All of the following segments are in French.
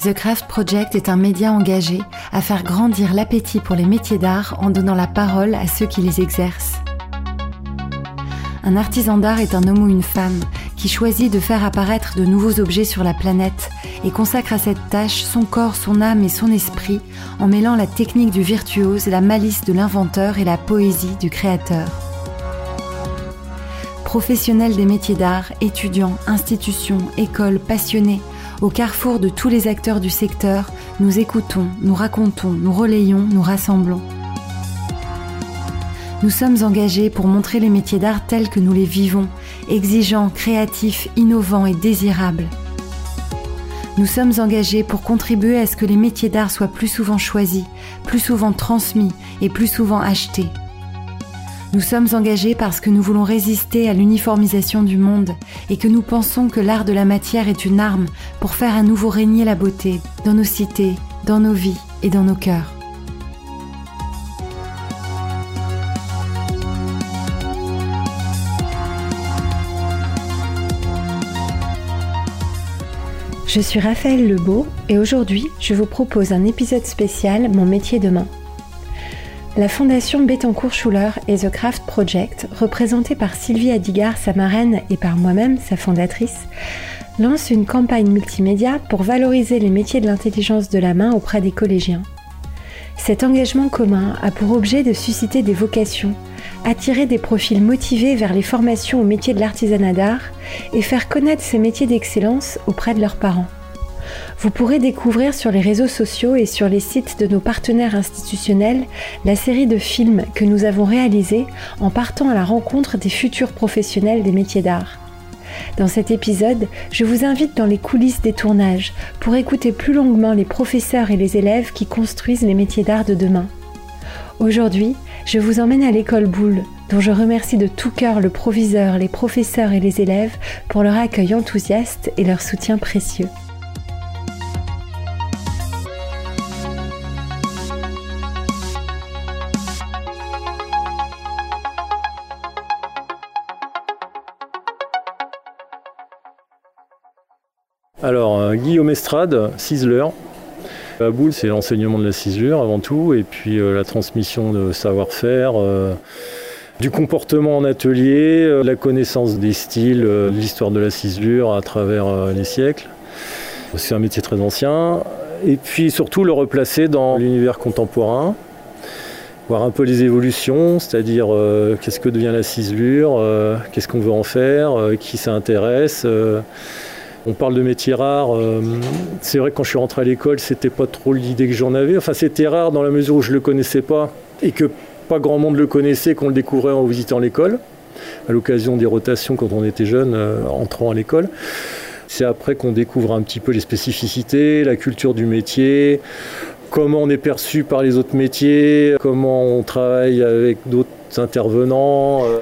The Craft Project est un média engagé à faire grandir l'appétit pour les métiers d'art en donnant la parole à ceux qui les exercent. Un artisan d'art est un homme ou une femme qui choisit de faire apparaître de nouveaux objets sur la planète et consacre à cette tâche son corps, son âme et son esprit en mêlant la technique du virtuose, la malice de l'inventeur et la poésie du créateur. Professionnels des métiers d'art, étudiants, institutions, écoles, passionnés, au carrefour de tous les acteurs du secteur, nous écoutons, nous racontons, nous relayons, nous rassemblons. Nous sommes engagés pour montrer les métiers d'art tels que nous les vivons, exigeants, créatifs, innovants et désirables. Nous sommes engagés pour contribuer à ce que les métiers d'art soient plus souvent choisis, plus souvent transmis et plus souvent achetés. Nous sommes engagés parce que nous voulons résister à l'uniformisation du monde et que nous pensons que l'art de la matière est une arme pour faire à nouveau régner la beauté dans nos cités, dans nos vies et dans nos cœurs. Je suis Raphaël Lebeau et aujourd'hui je vous propose un épisode spécial Mon métier demain. La fondation Bettencourt-Schuller et The Craft Project, représentée par Sylvie Adigar, sa marraine, et par moi-même, sa fondatrice, lance une campagne multimédia pour valoriser les métiers de l'intelligence de la main auprès des collégiens. Cet engagement commun a pour objet de susciter des vocations, attirer des profils motivés vers les formations aux métiers de l'artisanat d'art et faire connaître ces métiers d'excellence auprès de leurs parents. Vous pourrez découvrir sur les réseaux sociaux et sur les sites de nos partenaires institutionnels la série de films que nous avons réalisés en partant à la rencontre des futurs professionnels des métiers d'art. Dans cet épisode, je vous invite dans les coulisses des tournages pour écouter plus longuement les professeurs et les élèves qui construisent les métiers d'art de demain. Aujourd'hui, je vous emmène à l'école Boulle, dont je remercie de tout cœur le proviseur, les professeurs et les élèves pour leur accueil enthousiaste et leur soutien précieux. Alors, euh, Guillaume Estrade, ciseleur. La boule, c'est l'enseignement de la ciselure avant tout, et puis euh, la transmission de savoir-faire, euh, du comportement en atelier, la connaissance des styles, l'histoire de la ciselure à travers les siècles. C'est un métier très ancien. Et puis surtout le replacer dans l'univers contemporain, voir un peu les évolutions, c'est-à-dire qu'est-ce que devient la ciselure, qu'est-ce qu'on veut en faire, qui ça intéresse. On parle de métiers rares. Euh, c'est vrai que quand je suis rentré à l'école, c'était pas trop l'idée que j'en avais. Enfin, c'était rare dans la mesure où je le connaissais pas et que pas grand monde le connaissait, qu'on le découvrait en visitant l'école, à l'occasion des rotations quand on était jeune, euh, entrant à l'école. C'est après qu'on découvre un petit peu les spécificités, la culture du métier, comment on est perçu par les autres métiers, comment on travaille avec d'autres intervenants. Euh.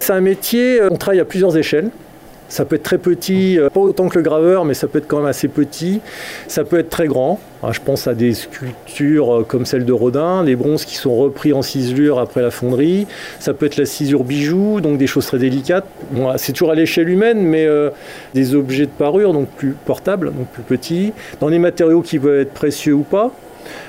C'est un métier, on travaille à plusieurs échelles. Ça peut être très petit, euh, pas autant que le graveur, mais ça peut être quand même assez petit. Ça peut être très grand. Ah, je pense à des sculptures euh, comme celle de Rodin, les bronzes qui sont repris en ciselure après la fonderie. Ça peut être la cisure bijou, donc des choses très délicates. c'est toujours à l'échelle humaine, mais euh, des objets de parure, donc plus portables, donc plus petits. Dans des matériaux qui peuvent être précieux ou pas.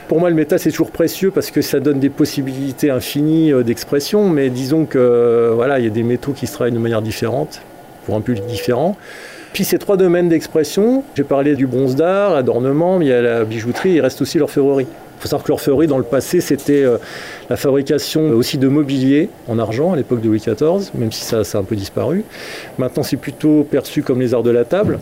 Pour moi, le métal, c'est toujours précieux parce que ça donne des possibilités infinies d'expression, mais disons que voilà, il y a des métaux qui se travaillent de manière différente pour un public différent. Puis ces trois domaines d'expression, j'ai parlé du bronze d'art, l'adornement, mais il y a la bijouterie, il reste aussi l'orfèvrerie. Il faut savoir que l'orfèvrerie, dans le passé, c'était euh, la fabrication aussi de mobilier en argent à l'époque de Louis XIV, même si ça, ça a un peu disparu. Maintenant, c'est plutôt perçu comme les arts de la table.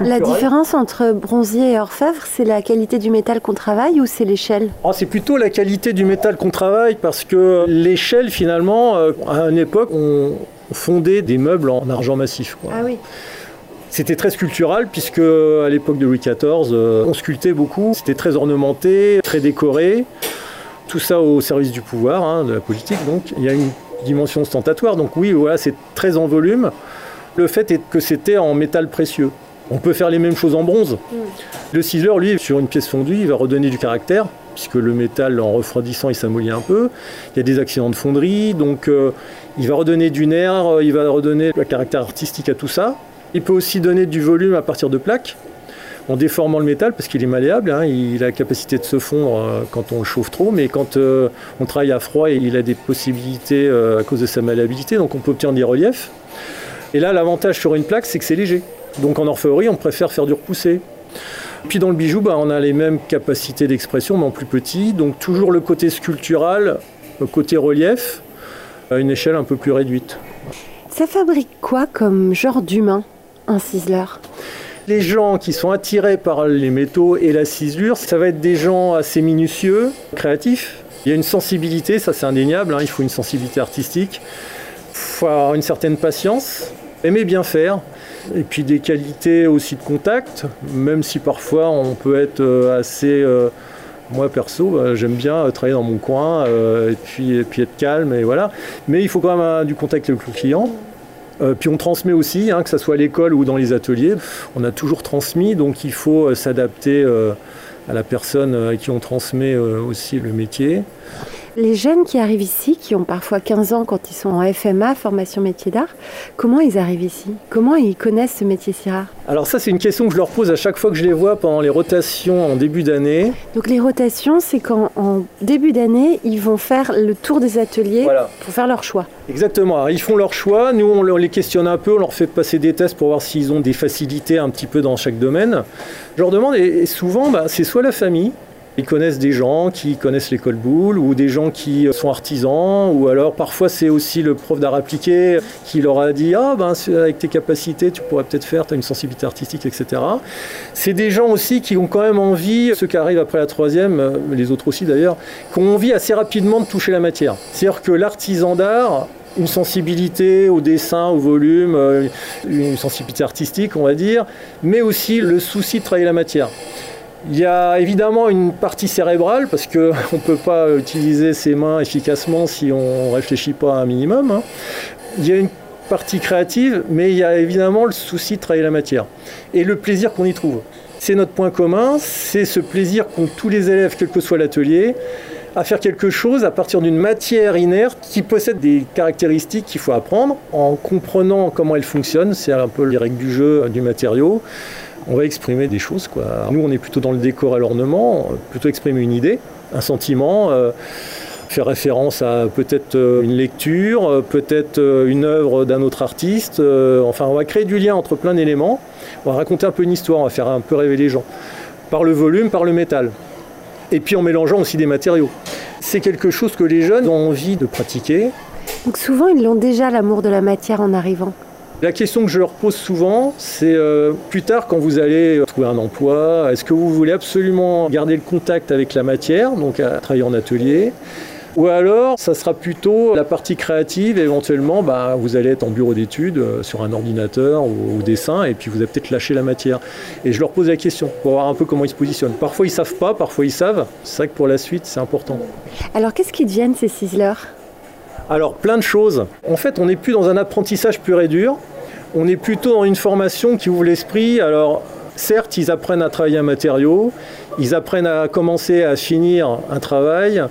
La différence entre bronzier et orfèvre, c'est la qualité du métal qu'on travaille ou c'est l'échelle? Oh, C'est plutôt la qualité du métal qu'on travaille parce que l'échelle, finalement, euh, à une époque, on, fondait des meubles en argent massif. Ah oui. C'était très sculptural puisque à l'époque de Louis XIV, euh, on sculptait beaucoup. C'était très ornementé, très décoré. Tout ça au service du pouvoir, hein, de la politique. Donc il y a une dimension ostentatoire. Donc oui, voilà, c'est très en volume. Le fait est que c'était en métal précieux. On peut faire les mêmes choses en bronze. Mm. Le ciseleur, lui, sur une pièce fondue, il va redonner du caractère puisque le métal, en refroidissant, il s'amollit un peu. Il y a des accidents de fonderie, donc euh, il va redonner du nerf, euh, il va redonner le caractère artistique à tout ça. Il peut aussi donner du volume à partir de plaques en déformant le métal parce qu'il est malléable, hein. il a la capacité de se fondre euh, quand on le chauffe trop, mais quand euh, on travaille à froid, il a des possibilités à cause de sa malléabilité, donc on peut obtenir des reliefs. Et là, l'avantage sur une plaque, c'est que c'est léger. Donc en orfèvrerie, on préfère faire du repoussé. Puis dans le bijou, bah, on a les mêmes capacités d'expression, mais en plus petit. Donc toujours le côté sculptural, le côté relief, à une échelle un peu plus réduite. Ça fabrique quoi comme genre d'humain, un ciseleur? Les gens qui sont attirés par les métaux et la ciselure, ça va être des gens assez minutieux, créatifs. Il y a une sensibilité, ça c'est indéniable, hein, il faut une sensibilité artistique. Il faut avoir une certaine patience, aimer bien faire. Et puis des qualités aussi de contact, même si parfois on peut être euh, assez... Euh, moi perso, bah, j'aime bien euh, travailler dans mon coin et, puis, être calme et voilà. Mais il faut quand même du contact avec le client. Euh, puis on transmet aussi, hein, que ce soit à l'école ou dans les ateliers. On a toujours transmis, donc il faut euh, s'adapter euh, à la personne à qui on transmet aussi le métier. Les jeunes qui arrivent ici, qui ont parfois 15 ans quand ils sont en FMA, formation métier d'art, comment ils arrivent ici? Comment ils connaissent ce métier si rare? Alors ça c'est une question que je leur pose à chaque fois que je les vois pendant les rotations en début d'année. Donc les rotations, c'est quand en début d'année, ils vont faire le tour des ateliers pour faire leur choix. Exactement, ils font leur choix, nous on les questionne un peu, on leur fait passer des tests pour voir s'ils ont des facilités un petit peu dans chaque domaine. Je leur demande, et souvent bah, c'est soit la famille, ils connaissent des gens qui connaissent l'école boule ou des gens qui sont artisans ou alors parfois c'est aussi le prof d'art appliqué qui leur a dit ah ben avec tes capacités tu pourrais peut-être faire, tu as une sensibilité artistique etc. C'est des gens aussi qui ont quand même envie, ceux qui arrivent après la troisième, euh, les autres aussi d'ailleurs, qui ont envie assez rapidement de toucher la matière. C'est-à-dire que l'artisan d'art une sensibilité au dessin, au volume, euh, une sensibilité artistique, on va dire, mais aussi le souci de travailler la matière. Il y a évidemment une partie cérébrale parce qu'on ne peut pas utiliser ses mains efficacement si on ne réfléchit pas un minimum. Hein. Il y a une partie créative, mais il y a évidemment le souci de travailler la matière et le plaisir qu'on y trouve. C'est notre point commun, c'est ce plaisir qu'ont tous les élèves, quel que soit l'atelier, à faire quelque chose à partir d'une matière inerte qui possède des caractéristiques qu'il faut apprendre en comprenant comment elle fonctionne, c'est un peu les règles du jeu du matériau on va exprimer des choses. Quoi. Nous, on est plutôt dans le décor et l'ornement, plutôt exprimer une idée, un sentiment, euh, faire référence à peut-être euh, une lecture, euh, peut-être une œuvre d'un autre artiste. enfin, on va créer du lien entre plein d'éléments. On va raconter un peu une histoire, on va faire un peu rêver les gens. Par le volume, par le métal. Et puis en mélangeant aussi des matériaux. C'est quelque chose que les jeunes ont envie de pratiquer. Donc souvent, ils l'ont déjà l'amour de la matière en arrivant. La question que je leur pose souvent, c'est euh, plus tard quand vous allez trouver un emploi, est-ce que vous voulez absolument garder le contact avec la matière, donc à travailler en atelier? Ou alors, ça sera plutôt la partie créative, éventuellement, bah, vous allez être en bureau d'études, euh, sur un ordinateur ou au dessin, et puis vous allez peut-être lâcher la matière. Et je leur pose la question, pour voir un peu comment ils se positionnent. Parfois ils savent pas, parfois ils savent. C'est vrai que pour la suite, c'est important. Alors qu'est-ce qu'ils deviennent ces ciseleurs? Alors plein de choses. En fait, on n'est plus dans un apprentissage pur et dur. On est plutôt dans une formation qui ouvre l'esprit. Alors certes, ils apprennent à travailler un matériau, ils apprennent à commencer à finir un travail,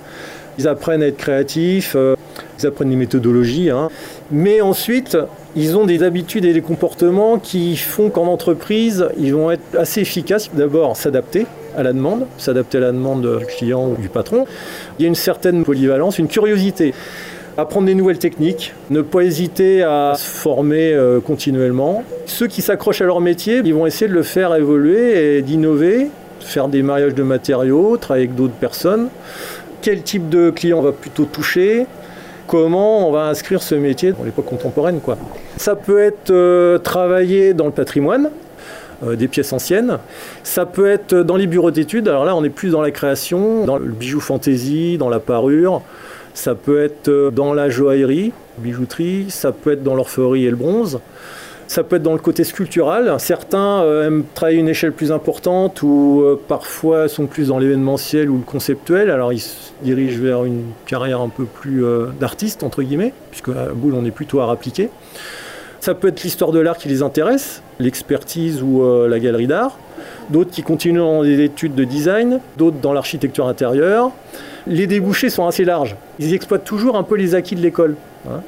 ils apprennent à être créatifs, euh, ils apprennent des méthodologies. Hein. Mais ensuite, ils ont des habitudes et des comportements qui font qu'en entreprise, ils vont être assez efficaces. D'abord, s'adapter à la demande, s'adapter à la demande du client ou du patron. Il y a une certaine polyvalence, une curiosité apprendre des nouvelles techniques, ne pas hésiter à se former euh, continuellement. Ceux qui s'accrochent à leur métier, ils vont essayer de le faire évoluer et d'innover, faire des mariages de matériaux, travailler avec d'autres personnes. Quel type de client on va plutôt toucher? Comment on va inscrire ce métier dans l'époque contemporaine. Ça peut être euh, travailler dans le patrimoine, euh, des pièces anciennes. Ça peut être dans les bureaux d'études. Alors là, on est plus dans la création, dans le bijou fantaisie, dans la parure. Ça peut être euh, dans la joaillerie, bijouterie, ça peut être dans l'orfèvrerie et le bronze. Ça peut être dans le côté sculptural. Certains euh, aiment travailler une échelle plus importante ou euh, parfois sont plus dans l'événementiel ou le conceptuel. Alors ils se dirigent vers une carrière un peu plus d'artiste, entre guillemets, puisque à Boule on est plutôt à appliquer. Ça peut être l'histoire de l'art qui les intéresse, l'expertise ou la galerie d'art. D'autres qui continuent dans des études de design, d'autres dans l'architecture intérieure les débouchés sont assez larges. Ils exploitent toujours un peu les acquis de l'école. Hein.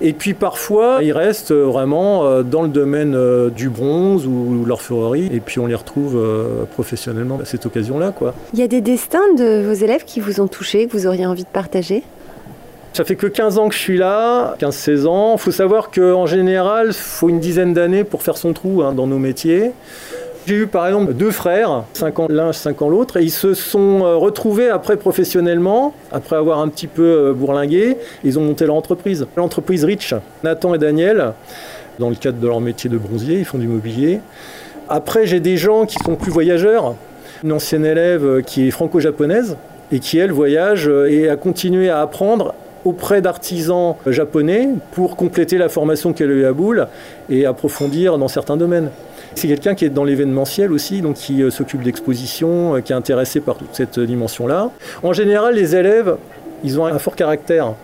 Et puis parfois, ils restent vraiment euh, dans le domaine euh, du bronze ou l'orfèvrerie, et puis on les retrouve euh, professionnellement à cette occasion-là. Il y a des destins de vos élèves qui vous ont touché, que vous auriez envie de partager? Ça fait que 15 ans que je suis là, 15-16 ans. Il faut savoir qu'en général, il faut une dizaine d'années pour faire son trou hein, dans nos métiers. J'ai eu par exemple deux frères, 5 ans l'un, 5 ans l'autre, et ils se sont euh, retrouvés après professionnellement, après avoir un petit peu euh, bourlingué, ils ont monté leur entreprise. L'entreprise Rich, Nathan et Daniel, dans le cadre de leur métier de bronzier, ils font du mobilier. Après, j'ai des gens qui sont plus voyageurs, une ancienne élève euh, qui est franco-japonaise et qui, elle, voyage et a continué à apprendre auprès d'artisans japonais pour compléter la formation qu'elle a eue à Boule et approfondir dans certains domaines. C'est quelqu'un qui est dans l'événementiel aussi, donc qui euh, s'occupe d'expositions, euh, qui est intéressé par toute cette dimension-là. En général, les élèves, ils ont un fort caractère,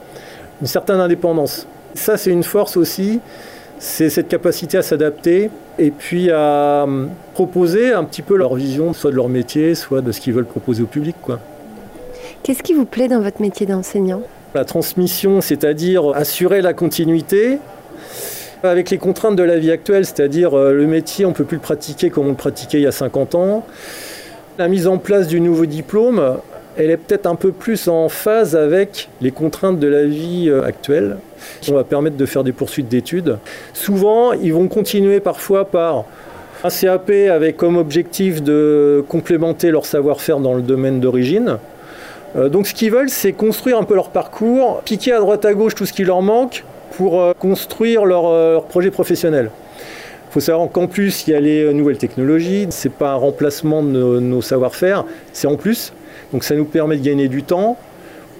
une certaine indépendance. Ça, c'est une force aussi, c'est cette capacité à s'adapter et puis à hum, proposer un petit peu leur vision, soit de leur métier, soit de ce qu'ils veulent proposer au public. Qu'est-ce qui vous plaît dans votre métier d'enseignant? La transmission, c'est-à-dire assurer la continuité, avec les contraintes de la vie actuelle, c'est-à-dire euh, le métier, on ne peut plus le pratiquer comme on le pratiquait il y a 50 ans. La mise en place du nouveau diplôme, elle est peut-être un peu plus en phase avec les contraintes de la vie euh, actuelle. On va permettre de faire des poursuites d'études. Souvent, ils vont continuer parfois par un CAP avec comme objectif de complémenter leur savoir-faire dans le domaine d'origine. Euh, donc ce qu'ils veulent, c'est construire un peu leur parcours, piquer à droite à gauche tout ce qui leur manque pour euh, construire euh, leur, projet professionnel. Il faut savoir qu'en plus, il y a les nouvelles technologies. Ce n'est pas un remplacement de nos, savoir-faire, c'est en plus. Donc ça nous permet de gagner du temps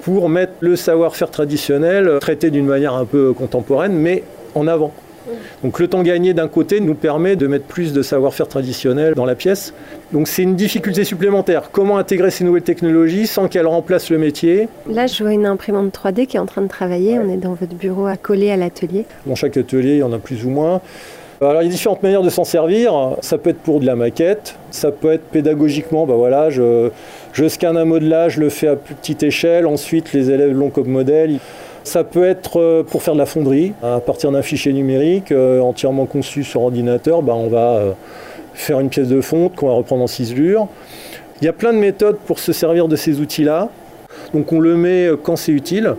pour mettre le savoir-faire traditionnel traité d'une manière un peu contemporaine, mais en avant. Donc le temps gagné d'un côté nous permet de mettre plus de savoir-faire traditionnel dans la pièce. Donc c'est une difficulté supplémentaire. Comment intégrer ces nouvelles technologies sans qu'elles remplacent le métier? Là, je vois une imprimante 3D qui est en train de travailler. On est dans votre bureau à coller à l'atelier. Dans chaque atelier, il y en a plus ou moins. Alors il y a différentes manières de s'en servir. Ça peut être pour de la maquette, ça peut être pédagogiquement, bah voilà, je, je scanne un modelage, je le fais à plus petite échelle, ensuite les élèves l'ont comme modèle. Ça peut être euh, pour faire de la fonderie. À partir d'un fichier numérique euh, entièrement conçu sur ordinateur, bah, on va euh, faire une pièce de fonte qu'on va reprendre en ciselure. Il y a plein de méthodes pour se servir de ces outils-là. Donc on le met quand c'est utile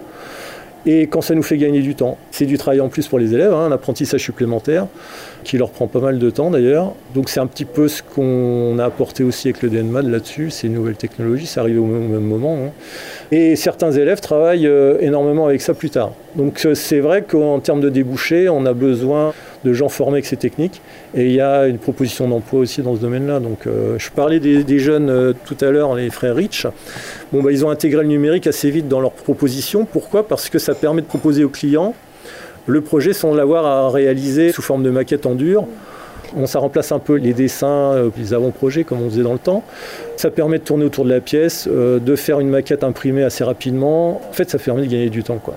et quand ça nous fait gagner du temps. C'est du travail en plus pour les élèves, hein, un apprentissage supplémentaire qui leur prend pas mal de temps d'ailleurs. Donc c'est un petit peu ce qu'on a apporté aussi avec le DNMAD là-dessus, ces nouvelles technologies, ça arrive au même moment. Hein. Et certains élèves travaillent euh, énormément avec ça plus tard. Donc euh, c'est vrai qu'en termes de débouchés, on a besoin de gens formés avec ces techniques. Et il y a une proposition d'emploi aussi dans ce domaine-là. Donc euh, je parlais des, jeunes tout à l'heure, les frères Rich. Bon, bah, ils ont intégré le numérique assez vite dans leur proposition. Pourquoi? Parce que ça permet de proposer aux clients le projet sans l'avoir à réaliser sous forme de maquette en dur. On, ça remplace un peu les dessins, euh, les avant-projets comme on faisait dans le temps. Ça permet de tourner autour de la pièce, euh, de faire une maquette imprimée assez rapidement. En fait, ça permet de gagner du temps. Quoi.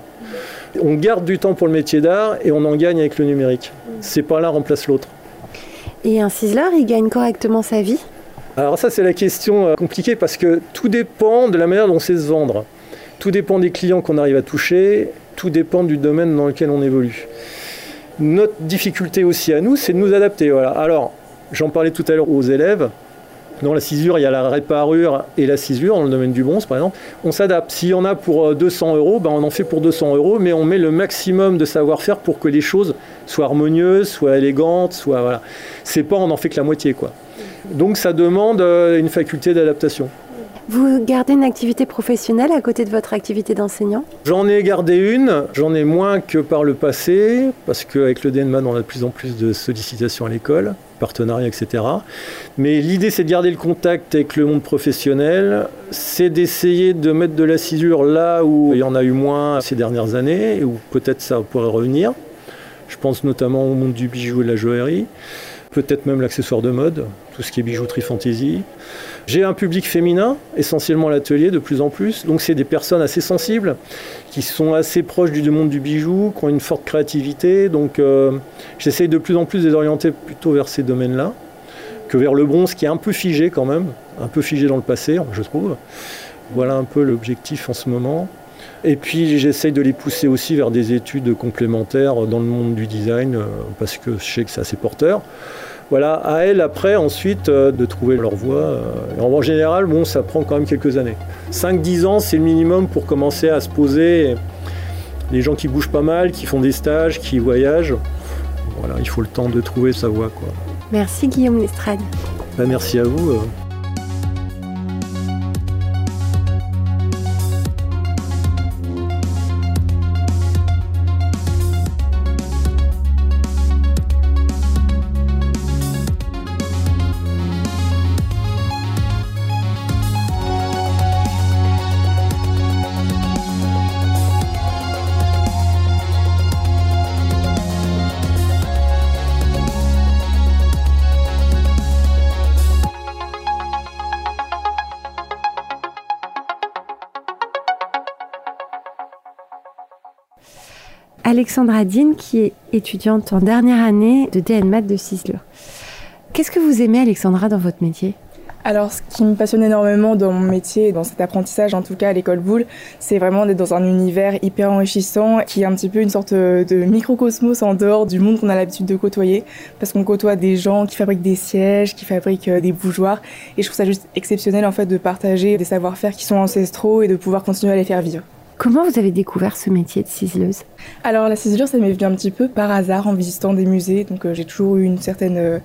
On garde du temps pour le métier d'art et on en gagne avec le numérique. C'est pas l'un remplace l'autre. Et un ciseleur, il gagne correctement sa vie? Alors ça, c'est la question euh, compliquée parce que tout dépend de la manière dont on sait se vendre. Tout dépend des clients qu'on arrive à toucher tout dépend du domaine dans lequel on évolue. Notre difficulté aussi à nous, c'est de nous adapter. Voilà. Alors, j'en parlais tout à l'heure aux élèves. Dans la cisure, il y a la réparure et la cisure, dans le domaine du bronze par exemple. On s'adapte. S'il y en a pour 200 euh, euros, ben on en fait pour 200 euros, mais on met le maximum de savoir-faire pour que les choses soient harmonieuses, soient élégantes, soient. Voilà. C'est pas on en fait que la moitié, quoi. Donc ça demande euh, une faculté d'adaptation. Vous gardez une activité professionnelle à côté de votre activité d'enseignant? J'en ai gardé une, j'en ai moins que par le passé, parce qu'avec le DNMAN, on a de plus en plus de sollicitations à l'école, partenariats, etc. Mais l'idée, c'est de garder le contact avec le monde professionnel, c'est d'essayer de mettre de la cisure là où il y en a eu moins ces dernières années, et où peut-être ça pourrait revenir. Je pense notamment au monde du bijou et de la joaillerie, peut-être même l'accessoire de mode, tout ce qui est bijouterie fantaisie. J'ai un public féminin, essentiellement l'atelier de plus en plus, donc c'est des personnes assez sensibles, qui sont assez proches du monde du bijou, qui ont une forte créativité, donc euh, j'essaye de plus en plus de les orienter plutôt vers ces domaines-là, que vers le bronze qui est un peu figé quand même, un peu figé dans le passé, je trouve. Voilà un peu l'objectif en ce moment. Et puis j'essaye de les pousser aussi vers des études complémentaires dans le monde du design, euh, parce que je sais que c'est assez porteur. Voilà, à elles après, ensuite, euh, de trouver leur voie. Euh, en général, bon, ça prend quand même quelques années. 5-10 ans, c'est le minimum pour commencer à se poser. Les gens qui bougent pas mal, qui font des stages, qui voyagent, voilà, il faut le temps de trouver sa voie. Quoi. Merci Guillaume Lestrade. Ben, merci à vous. Alexandra Dean, qui est étudiante en dernière année de DNMAT de Cislure. Qu'est-ce que vous aimez, Alexandra, dans votre métier? Alors, ce qui me passionne énormément dans mon métier, dans cet apprentissage, en tout cas à l'école Boulle, c'est vraiment d'être dans un univers hyper enrichissant qui est un petit peu une sorte de microcosmos en dehors du monde qu'on a l'habitude de côtoyer. Parce qu'on côtoie des gens qui fabriquent des sièges, qui fabriquent euh, des bougeoirs. Et je trouve ça juste exceptionnel, en fait, de partager des savoir-faire qui sont ancestraux et de pouvoir continuer à les faire vivre. Comment vous avez découvert ce métier de ciseleuse Alors la ciselure, ça m'est venu un petit peu par hasard en visitant des musées. Donc euh, j'ai toujours eu une certaine euh,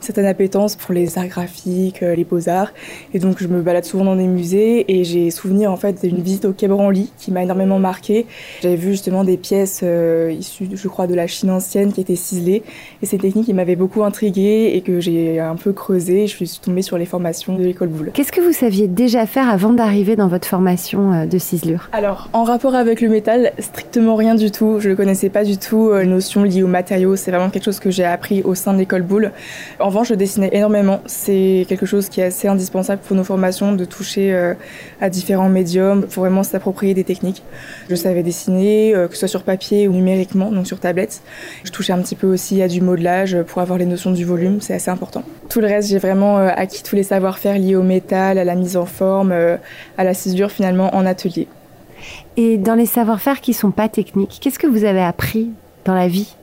certaine appétence pour les arts graphiques, euh, les beaux-arts. Et donc, je me balade souvent dans des musées et j'ai souvenir, en fait, d'une visite au Quai Branly qui m'a énormément marqué. J'avais vu justement des pièces euh, issues, je crois, de la Chine ancienne qui étaient ciselées. Et c'est une technique qui m'avait beaucoup intriguée et que j'ai un peu creusé. Je suis tombée sur les formations de l'école Boulle. Qu'est-ce que vous saviez déjà faire avant d'arriver dans votre formation euh, de ciselure? Alors, en rapport avec le métal, strictement rien du tout. Je ne connaissais pas du tout les notions liées aux matériaux. C'est vraiment quelque chose que j'ai appris au sein de l'école Boulle. En revanche, je dessinais énormément. C'est quelque chose qui est assez indispensable pour nos formations, de toucher euh, à différents médiums pour vraiment s'approprier des techniques. Je savais dessiner, euh, que ce soit sur papier ou numériquement, donc sur tablette. Je touchais un petit peu aussi à du modelage pour avoir les notions du volume, c'est assez important. Tout le reste, j'ai vraiment euh, acquis tous les savoir-faire liés au métal, à la mise en forme, à la cisure finalement en atelier. Et dans les savoir-faire qui sont pas techniques, qu'est-ce que vous avez appris dans la vie?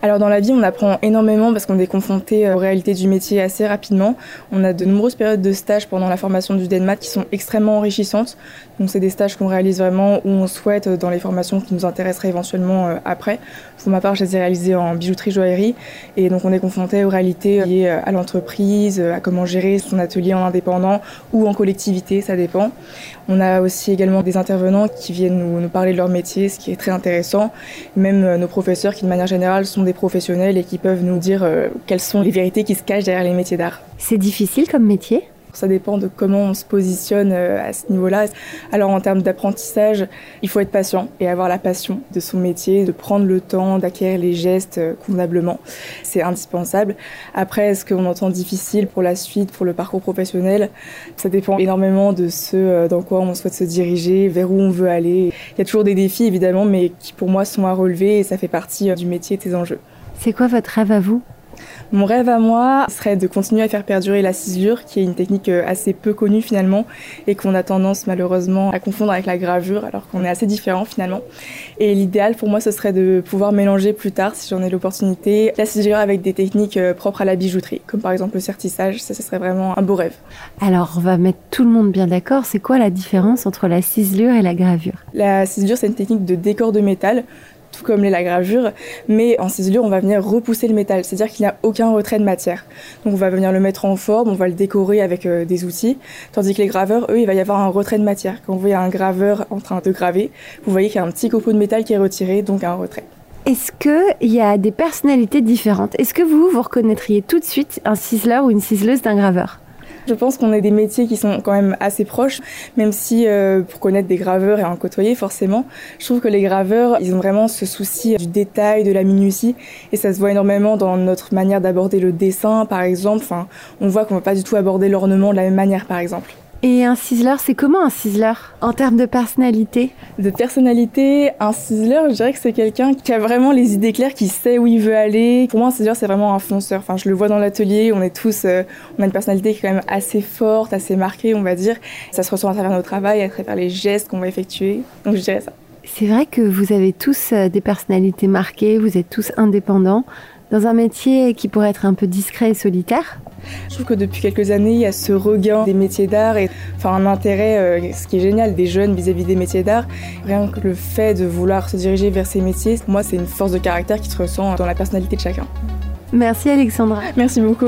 Alors dans la vie, on apprend énormément parce qu'on est confronté euh, aux réalités du métier assez rapidement. On a de nombreuses périodes de stage pendant la formation du DENMAT qui sont extrêmement enrichissantes. Donc c'est des stages qu'on réalise vraiment où on souhaite euh, dans les formations qui nous intéresseraient éventuellement euh, après. Pour ma part, je les ai réalisées en bijouterie joaillerie et donc on est confronté aux réalités liées à l'entreprise, à comment gérer son atelier en indépendant ou en collectivité, ça dépend. On a aussi également des intervenants qui viennent nous, parler de leur métier, ce qui est très intéressant. Même nos professeurs qui de manière générale sont des professionnels et qui peuvent nous dire euh, quelles sont les vérités qui se cachent derrière les métiers d'art. C'est difficile comme métier? Ça dépend de comment on se positionne euh, à ce niveau-là. Alors en termes d'apprentissage, il faut être patient et avoir la passion de son métier, de prendre le temps d'acquérir les gestes euh, convenablement. C'est indispensable. Après, ce qu'on entend difficile pour la suite, pour le parcours professionnel, ça dépend énormément de ce dans quoi on souhaite se diriger, vers où on veut aller. Il y a toujours des défis évidemment, mais qui pour moi sont à relever et ça fait partie du métier et des enjeux. C'est quoi votre rêve à vous? Mon rêve à moi serait de continuer à faire perdurer la ciselure, qui est une technique euh, assez peu connue finalement, et qu'on a tendance malheureusement à confondre avec la gravure, alors qu'on est assez différents finalement. Et l'idéal pour moi, ce serait de pouvoir mélanger plus tard, si j'en ai l'opportunité, la ciselure avec des techniques euh, propres à la bijouterie, comme par exemple le sertissage. Ça, ce serait vraiment un beau rêve. Alors, on va mettre tout le monde bien d'accord. C'est quoi la différence entre la ciselure et la gravure? La ciselure, c'est une technique de décor de métal comme les la gravure, mais en ciselure, on va venir repousser le métal, c'est-à-dire qu'il n'y a aucun retrait de matière. Donc on va venir le mettre en forme, on va le décorer avec euh, des outils, tandis que les graveurs, eux, il va y avoir un retrait de matière. Quand vous voyez un graveur en train de graver, vous voyez qu'il y a un petit copeau de métal qui est retiré, donc un retrait. Est-ce qu'il y a des personnalités différentes? Est-ce que vous, vous reconnaîtriez tout de suite un ciseleur ou une ciseleuse d'un graveur? Je pense qu'on a des métiers qui sont quand même assez proches, même si euh, pour connaître des graveurs et en côtoyer forcément, je trouve que les graveurs, ils ont vraiment ce souci du détail, de la minutie, et ça se voit énormément dans notre manière d'aborder le dessin, par exemple. On voit qu'on ne va pas du tout aborder l'ornement de la même manière, par exemple. Et un ciseler, c'est comment un ciseler en termes de personnalité? De personnalité, un ciseler, je dirais que c'est quelqu'un qui a vraiment les idées claires, qui sait où il veut aller. Pour moi, un ciseler, c'est vraiment un fonceur. Enfin, je le vois dans l'atelier, on est tous, euh, on a une personnalité qui est quand même assez forte, assez marquée, on va dire. Ça se ressent à travers nos travail, à travers les gestes qu'on va effectuer. Donc, je dirais ça. C'est vrai que vous avez tous euh, des personnalités marquées, vous êtes tous indépendants dans un métier qui pourrait être un peu discret et solitaire. Je trouve que depuis quelques années, il y a ce regain des métiers d'art et enfin un intérêt, euh, ce qui est génial, des jeunes vis-à-vis des métiers d'art. Rien que le fait de vouloir se diriger vers ces métiers, moi, c'est une force de caractère qui se ressent dans la personnalité de chacun. Merci Alexandra. Merci beaucoup.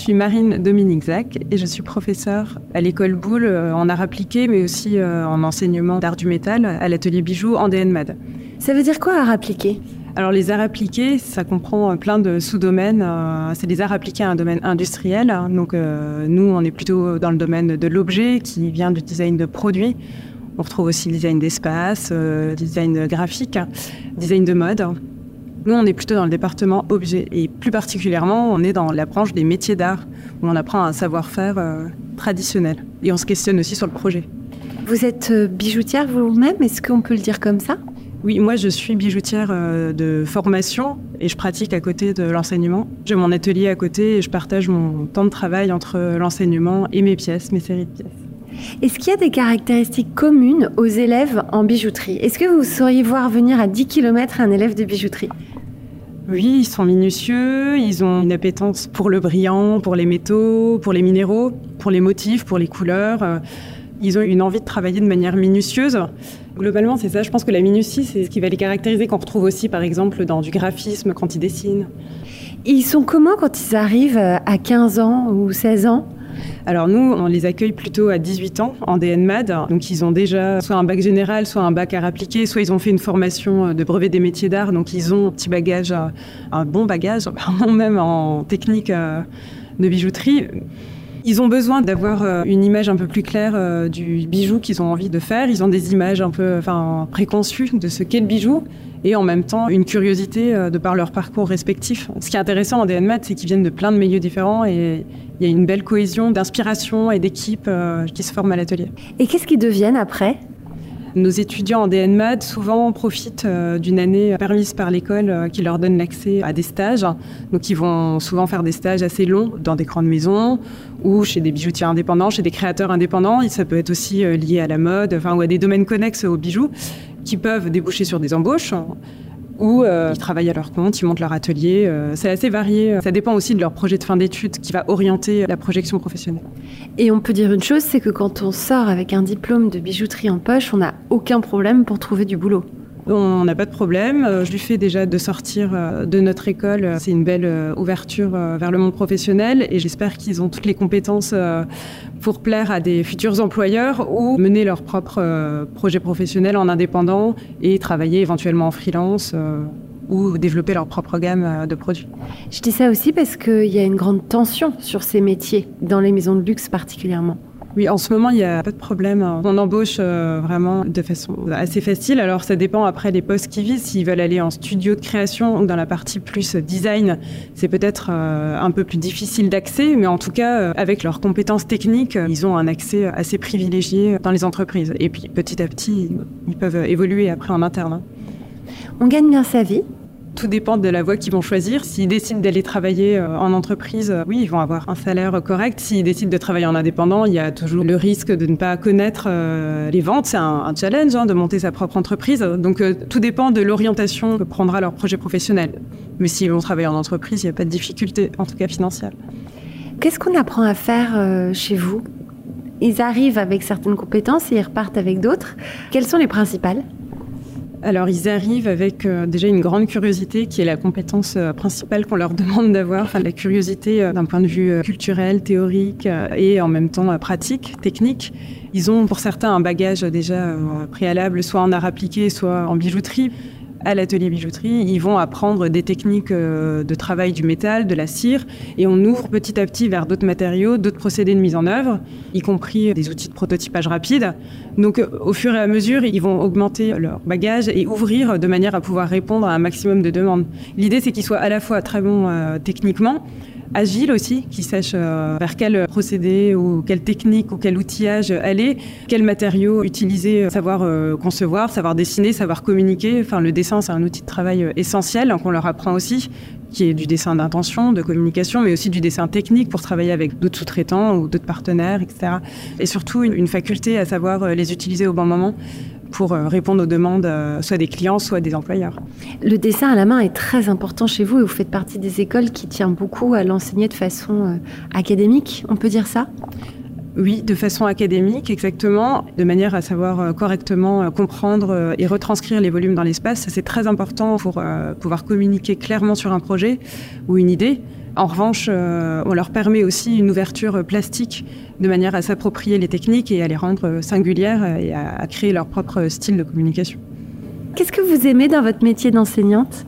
Suis Marine Dominique Zac et je suis professeure à l'école Boulle euh, en art appliqué, mais aussi euh, en enseignement d'art du métal à l'atelier bijoux en DNMAD. Ça veut dire quoi art appliqué? Alors les arts appliqués, ça comprend plein de sous-domaines. Euh, c'est des arts appliqués à un domaine industriel. Donc nous, on est plutôt dans le domaine de l'objet qui vient du design de produits. On retrouve aussi le design d'espace, design graphique, design de mode. Nous, on est plutôt dans le département objet et plus particulièrement, on est dans la branche des métiers d'art où on apprend un savoir-faire euh, traditionnel et on se questionne aussi sur le projet. Vous êtes euh, bijoutière vous-même, est-ce qu'on peut le dire comme ça? Oui, moi je suis bijoutière euh, de formation et je pratique à côté de l'enseignement. J'ai mon atelier à côté et je partage mon temps de travail entre l'enseignement et mes pièces, mes séries de pièces. Est-ce qu'il y a des caractéristiques communes aux élèves en bijouterie? Est-ce que vous sauriez voir venir à 10 km un élève de bijouterie? Oui, ils sont minutieux, ils ont une appétence pour le brillant, pour les métaux, pour les minéraux, pour les motifs, pour les couleurs. Euh, ils ont une envie de travailler de manière minutieuse. Globalement, c'est ça. Je pense que la minutie, c'est ce qui va les caractériser, qu'on retrouve aussi, par exemple, dans du graphisme, quand ils dessinent. Ils sont comment quand ils arrivent à 15 ans ou 16 ans? Alors nous, on les accueille plutôt à 18 ans en DNMAD. Donc ils ont déjà soit un bac général, soit un bac à appliqué, soit ils ont fait une formation de brevet des métiers d'art. Donc ils ont un petit bagage, un bon bagage, même en technique euh, de bijouterie. Ils ont besoin d'avoir euh, une image un peu plus claire euh, du bijou qu'ils ont envie de faire. Ils ont des images un peu enfin, préconçues de ce qu'est le bijou et en même temps une curiosité de par leur parcours respectif. Ce qui est intéressant en DNMAT, c'est qu'ils viennent de plein de milieux différents et il y a une belle cohésion d'inspiration et d'équipe euh, qui se forme à l'atelier. Et qu'est-ce qu'ils deviennent après? Nos étudiants en DNMAD souvent profitent euh, d'une année permise par l'école euh, qui leur donne l'accès à des stages. Donc ils vont souvent faire des stages assez longs dans des grandes maisons ou chez des bijoutiers indépendants, chez des créateurs indépendants. Et ça peut être aussi lié à la mode enfin, ou à des domaines connexes aux bijoux qui peuvent déboucher sur des embauches ou euh, ils travaillent à leur compte, ils montent leur atelier. Euh, c'est assez varié. Ça dépend aussi de leur projet de fin d'études qui va orienter la projection professionnelle. Et on peut dire une chose, c'est que quand on sort avec un diplôme de bijouterie en poche, on n'a aucun problème pour trouver du boulot. On n'a pas de problème. Euh, je lui fais déjà de sortir euh, de notre école. C'est une belle euh, ouverture vers le monde professionnel et j'espère qu'ils ont toutes les compétences pour plaire à des futurs employeurs ou mener leur propre projet professionnel en indépendant et travailler éventuellement en freelance ou développer leur propre gamme de produits. Je dis ça aussi parce qu'il y a une grande tension sur ces métiers, dans les maisons de luxe particulièrement. Oui, en ce moment, il n'y a pas de problème. On embauche euh, vraiment de façon assez facile. Alors, ça dépend après des postes qu'ils visent. S'ils veulent aller en studio de création ou dans la partie plus design, c'est peut-être euh, un peu plus difficile d'accès. Mais en tout cas, euh, avec leurs compétences techniques, ils ont un accès assez privilégié dans les entreprises. Et puis, petit à petit, ils peuvent évoluer après en interne. On gagne bien sa vie tout dépend de la voie qu'ils vont choisir. S'ils décident d'aller travailler euh, en entreprise, euh, oui, ils vont avoir un salaire correct. S'ils décident de travailler en indépendant, il y a toujours le risque de ne pas connaître euh, les ventes. C'est un, challenge hein, de monter sa propre entreprise. Donc tout dépend de l'orientation que prendra leur projet professionnel. Mais s'ils vont travailler en entreprise, il n'y a pas de difficulté, en tout cas financière. Qu'est-ce qu'on apprend à faire chez vous? Ils arrivent avec certaines compétences et ils repartent avec d'autres. Quelles sont les principales? Alors ils arrivent avec euh, déjà une grande curiosité qui est la compétence euh, principale qu'on leur demande d'avoir, enfin la curiosité euh, d'un point de vue culturel, théorique et en même temps pratique, technique. Ils ont pour certains un bagage déjà préalable, soit en art appliqué, soit en bijouterie. À l'atelier bijouterie, ils vont apprendre des techniques euh, de travail du métal, de la cire, et on ouvre petit à petit vers d'autres matériaux, d'autres procédés de mise en œuvre, y compris des outils de prototypage rapide. Donc euh, au fur et à mesure, ils vont augmenter leur bagage et ouvrir de manière à pouvoir répondre à un maximum de demandes. L'idée, c'est qu'ils soient à la fois très bons euh, techniquement, agile aussi, qui sache euh, vers quel procédé ou quelle technique ou quel outillage aller, quels matériaux utiliser, euh, savoir euh, concevoir, savoir dessiner, savoir communiquer. Enfin, le dessin, c'est un outil de travail essentiel qu'on leur apprend aussi qui est du dessin d'intention, de communication, mais aussi du dessin technique pour travailler avec d'autres sous-traitants ou d'autres partenaires, etc. Et surtout une, faculté à savoir les utiliser au bon moment pour euh, répondre aux demandes euh, soit des clients, soit des employeurs. Le dessin à la main est très important chez vous et vous faites partie des écoles qui tient beaucoup à l'enseigner de façon euh, académique, on peut dire ça? Oui, de façon académique, exactement, de manière à savoir correctement comprendre et retranscrire les volumes dans l'espace. C'est très important pour pouvoir communiquer clairement sur un projet ou une idée. En revanche, euh, on leur permet aussi une ouverture plastique de manière à s'approprier les techniques et à les rendre singulières et à créer leur propre style de communication. Qu'est-ce que vous aimez dans votre métier d'enseignante?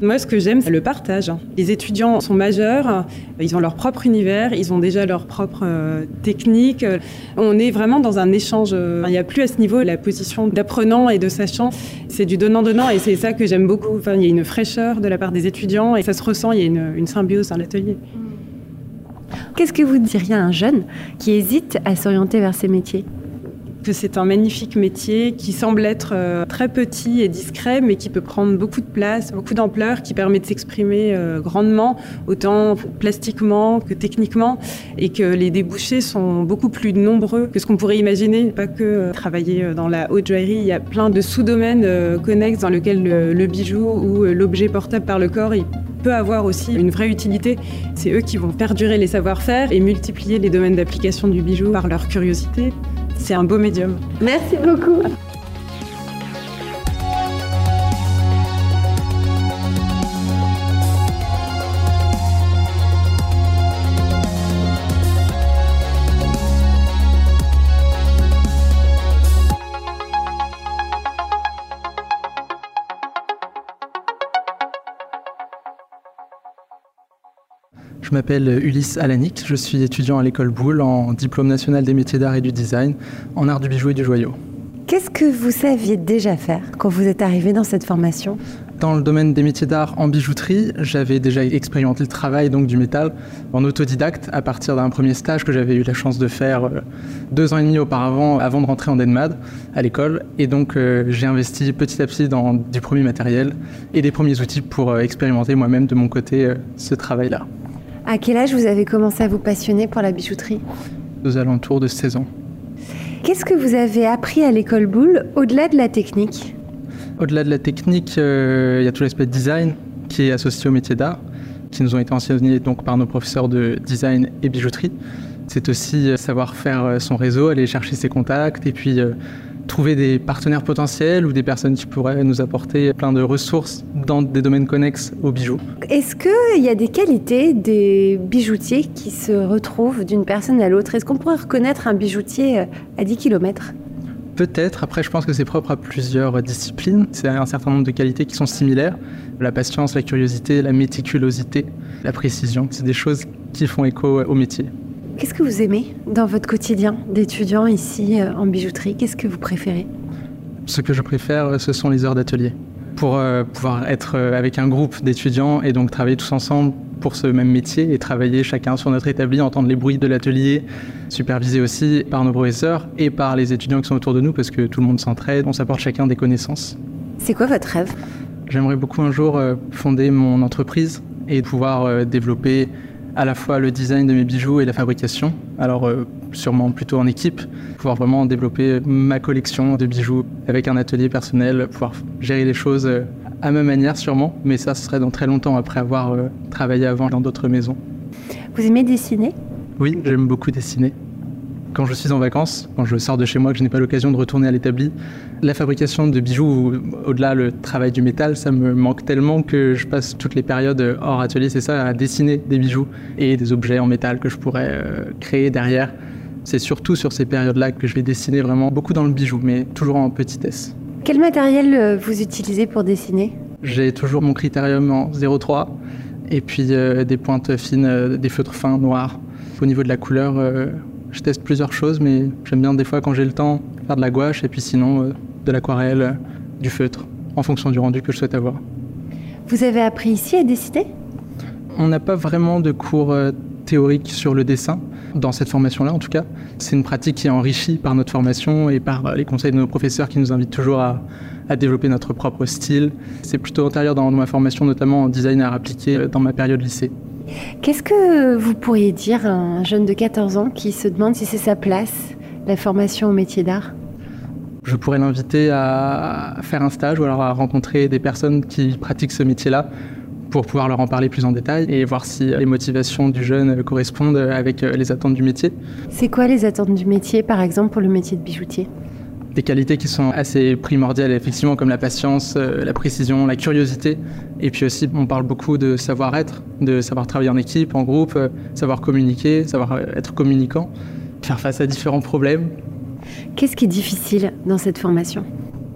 Moi, ce que j'aime, c'est le partage. Les étudiants sont majeurs, ils ont leur propre univers, ils ont déjà leur propre euh, technique. On est vraiment dans un échange. Il n'y a plus à ce niveau la position d'apprenant et de sachant. C'est du donnant-donnant et c'est ça que j'aime beaucoup. Enfin, il y a une fraîcheur de la part des étudiants et ça se ressent, il y a une, une symbiose dans l'atelier. Qu'est-ce que vous diriez à un jeune qui hésite à s'orienter vers ces métiers? Que c'est un magnifique métier qui semble être euh, très petit et discret, mais qui peut prendre beaucoup de place, beaucoup d'ampleur, qui permet de s'exprimer euh, grandement, autant plastiquement que techniquement, et que les débouchés sont beaucoup plus nombreux que ce qu'on pourrait imaginer. Pas que euh, travailler dans la haute joaillerie, il y a plein de sous-domaines connexes dans lesquels le, bijou ou l'objet portable par le corps peut avoir aussi une vraie utilité. C'est eux qui vont perdurer les savoir-faire et multiplier les domaines d'application du bijou par leur curiosité. C'est un beau médium. Merci beaucoup. Je m'appelle Ulysse Alanik, je suis étudiant à l'école Boulle en diplôme national des métiers d'art et du design, en art du bijou et du joyau. Qu'est-ce que vous saviez déjà faire quand vous êtes arrivé dans cette formation? Dans le domaine des métiers d'art en bijouterie, j'avais déjà expérimenté le travail donc du métal en autodidacte à partir d'un premier stage que j'avais eu la chance de faire euh, deux ans et demi auparavant avant de rentrer en Denmad à l'école. Et donc euh, j'ai investi petit à petit dans du premier matériel et des premiers outils pour euh, expérimenter moi-même de mon côté ce travail-là. À quel âge vous avez commencé à vous passionner pour la bijouterie Aux alentours de 16 ans. Qu'est-ce que vous avez appris à l'école Boulle au-delà de la technique Au-delà de la technique, euh, il y a tout l'aspect design qui est associé au métier d'art, qui nous ont été enseignés donc par nos professeurs de design et bijouterie. C'est aussi euh, savoir faire euh, son réseau, aller chercher ses contacts et puis trouver des partenaires potentiels ou des personnes qui pourraient nous apporter plein de ressources dans des domaines connexes aux bijoux. Est-ce qu'il y a des qualités des bijoutiers qui se retrouvent d'une personne à l'autre? Est-ce qu'on pourrait reconnaître un bijoutier euh, à 10 km Peut-être, après je pense que c'est propre à plusieurs disciplines. C'est un certain nombre de qualités qui sont similaires. La patience, la curiosité, la méticulosité, la précision, c'est des choses qui font écho au métier. Qu'est-ce que vous aimez dans votre quotidien d'étudiant ici euh, en bijouterie? Qu'est-ce que vous préférez? Ce que je préfère, ce sont les heures d'atelier. Pour euh, pouvoir être euh, avec un groupe d'étudiants et donc travailler tous ensemble pour ce même métier et travailler chacun sur notre établi, entendre les bruits de l'atelier, supervisé aussi par nos professeurs et par les étudiants qui sont autour de nous parce que tout le monde s'entraide, on s'apporte chacun des connaissances. C'est quoi votre rêve? J'aimerais beaucoup un jour fonder mon entreprise et pouvoir développer à la fois le design de mes bijoux et la fabrication. Alors euh, sûrement plutôt en équipe, pouvoir vraiment développer ma collection de bijoux avec un atelier personnel, pouvoir gérer les choses euh, à ma manière sûrement, mais ça ce serait dans très longtemps après avoir euh, travaillé avant dans d'autres maisons. Vous aimez dessiner? Oui, j'aime beaucoup dessiner. Quand je suis en vacances, quand je sors de chez moi, que je n'ai pas l'occasion de retourner à l'établi, la fabrication de bijoux, au-delà le travail du métal, ça me manque tellement que je passe toutes les périodes hors atelier, c'est ça, à dessiner des bijoux et des objets en métal que je pourrais euh, créer derrière. C'est surtout sur ces périodes-là que je vais dessiner vraiment beaucoup dans le bijou, mais toujours en petitesse. Quel matériel euh, vous utilisez pour dessiner? J'ai toujours mon critérium en 0,3 et puis euh, des pointes fines, euh, des feutres fins noirs. Au niveau de la couleur, je teste plusieurs choses, mais j'aime bien des fois quand j'ai le temps faire de la gouache et puis sinon de l'aquarelle, du feutre, en fonction du rendu que je souhaite avoir. Vous avez appris ici à dessiner? On n'a pas vraiment de cours théoriques sur le dessin, dans cette formation-là en tout cas. C'est une pratique qui est enrichie par notre formation et par les conseils de nos professeurs qui nous invitent toujours à, développer notre propre style. C'est plutôt antérieur dans ma formation, notamment en design à appliqué euh, dans ma période lycée. Qu'est-ce que vous pourriez dire à un jeune de 14 ans qui se demande si c'est sa place, la formation au métier d'art? Je pourrais l'inviter à faire un stage ou alors à rencontrer des personnes qui pratiquent ce métier-là pour pouvoir leur en parler plus en détail et voir si les motivations du jeune correspondent avec les attentes du métier. C'est quoi les attentes du métier, par exemple, pour le métier de bijoutier? Des qualités qui sont assez primordiales, effectivement, comme la patience, euh, la précision, la curiosité. Et puis aussi, on parle beaucoup de savoir-être, de savoir travailler en équipe, en groupe, euh, savoir communiquer, savoir euh, être communicant, faire face à différents problèmes. Qu'est-ce qui est difficile dans cette formation?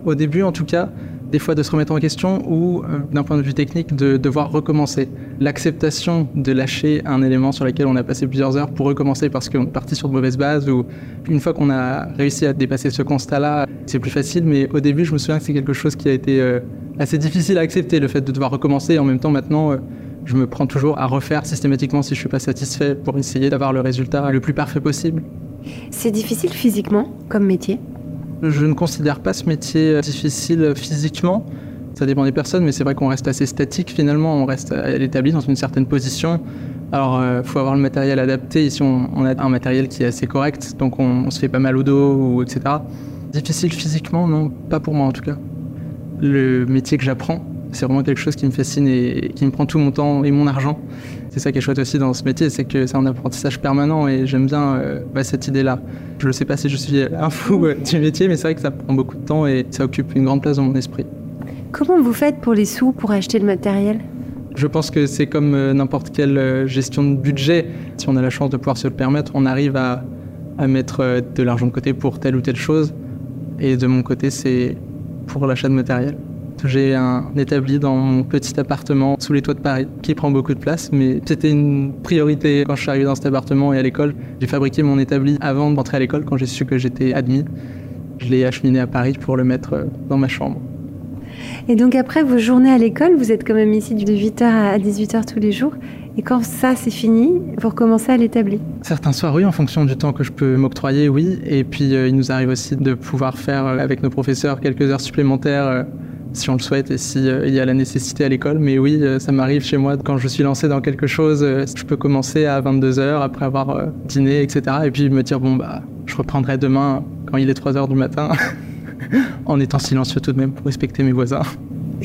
Au début, en tout cas, des fois de se remettre en question ou euh, d'un point de vue technique de devoir recommencer. L'acceptation de lâcher un élément sur lequel on a passé plusieurs heures pour recommencer parce qu'on est parti sur de mauvaises bases ou une fois qu'on a réussi à dépasser ce constat-là, c'est plus facile. Mais au début, je me souviens que c'est quelque chose qui a été euh, assez difficile à accepter, le fait de devoir recommencer. Et en même temps, maintenant, euh, je me prends toujours à refaire systématiquement si je suis pas satisfait pour essayer d'avoir le résultat le plus parfait possible. C'est difficile physiquement comme métier? Je ne considère pas ce métier euh, difficile physiquement. Ça dépend des personnes, mais c'est vrai qu'on reste assez statique finalement. On reste à l'établi dans une certaine position. Alors, il euh, faut avoir le matériel adapté. Ici, on, a un matériel qui est assez correct, donc on, se fait pas mal au dos, ou, etc. Difficile physiquement, non, pas pour moi en tout cas. Le métier que j'apprends, c'est vraiment quelque chose qui me fascine et qui me prend tout mon temps et mon argent. C'est ça qui est chouette aussi dans ce métier, c'est que c'est un apprentissage permanent et j'aime bien euh, bah, cette idée-là. Je ne sais pas si je suis un fou euh, du métier, mais c'est vrai que ça prend beaucoup de temps et ça occupe une grande place dans mon esprit. Comment vous faites pour les sous, pour acheter le matériel? Je pense que c'est comme euh, n'importe quelle gestion de budget. Si on a la chance de pouvoir se le permettre, on arrive à, à mettre de l'argent de côté pour telle ou telle chose. Et de mon côté, c'est pour l'achat de matériel. J'ai un établi dans mon petit appartement sous les toits de Paris qui prend beaucoup de place, mais c'était une priorité quand je suis arrivé dans cet appartement et à l'école. J'ai fabriqué mon établi avant d'entrer à l'école quand j'ai su que j'étais admis. Je l'ai acheminé à Paris pour le mettre euh, dans ma chambre. Et donc après vos journées à l'école, vous êtes quand même ici de 8h à 18h tous les jours. Et quand ça c'est fini, vous recommencez à l'établi Certains soirs, oui, en fonction du temps que je peux m'octroyer, oui. Et puis euh, il nous arrive aussi de pouvoir faire euh, avec nos professeurs quelques heures supplémentaires si on le souhaite et s'il euh, y a la nécessité à l'école. Mais oui, euh, ça m'arrive chez moi quand je suis lancé dans quelque chose, euh, je peux commencer à 22h après avoir dîné, etc. Et puis me dire, bon, bah, je reprendrai demain quand il est 3h du matin, en étant silencieux tout de même pour respecter mes voisins.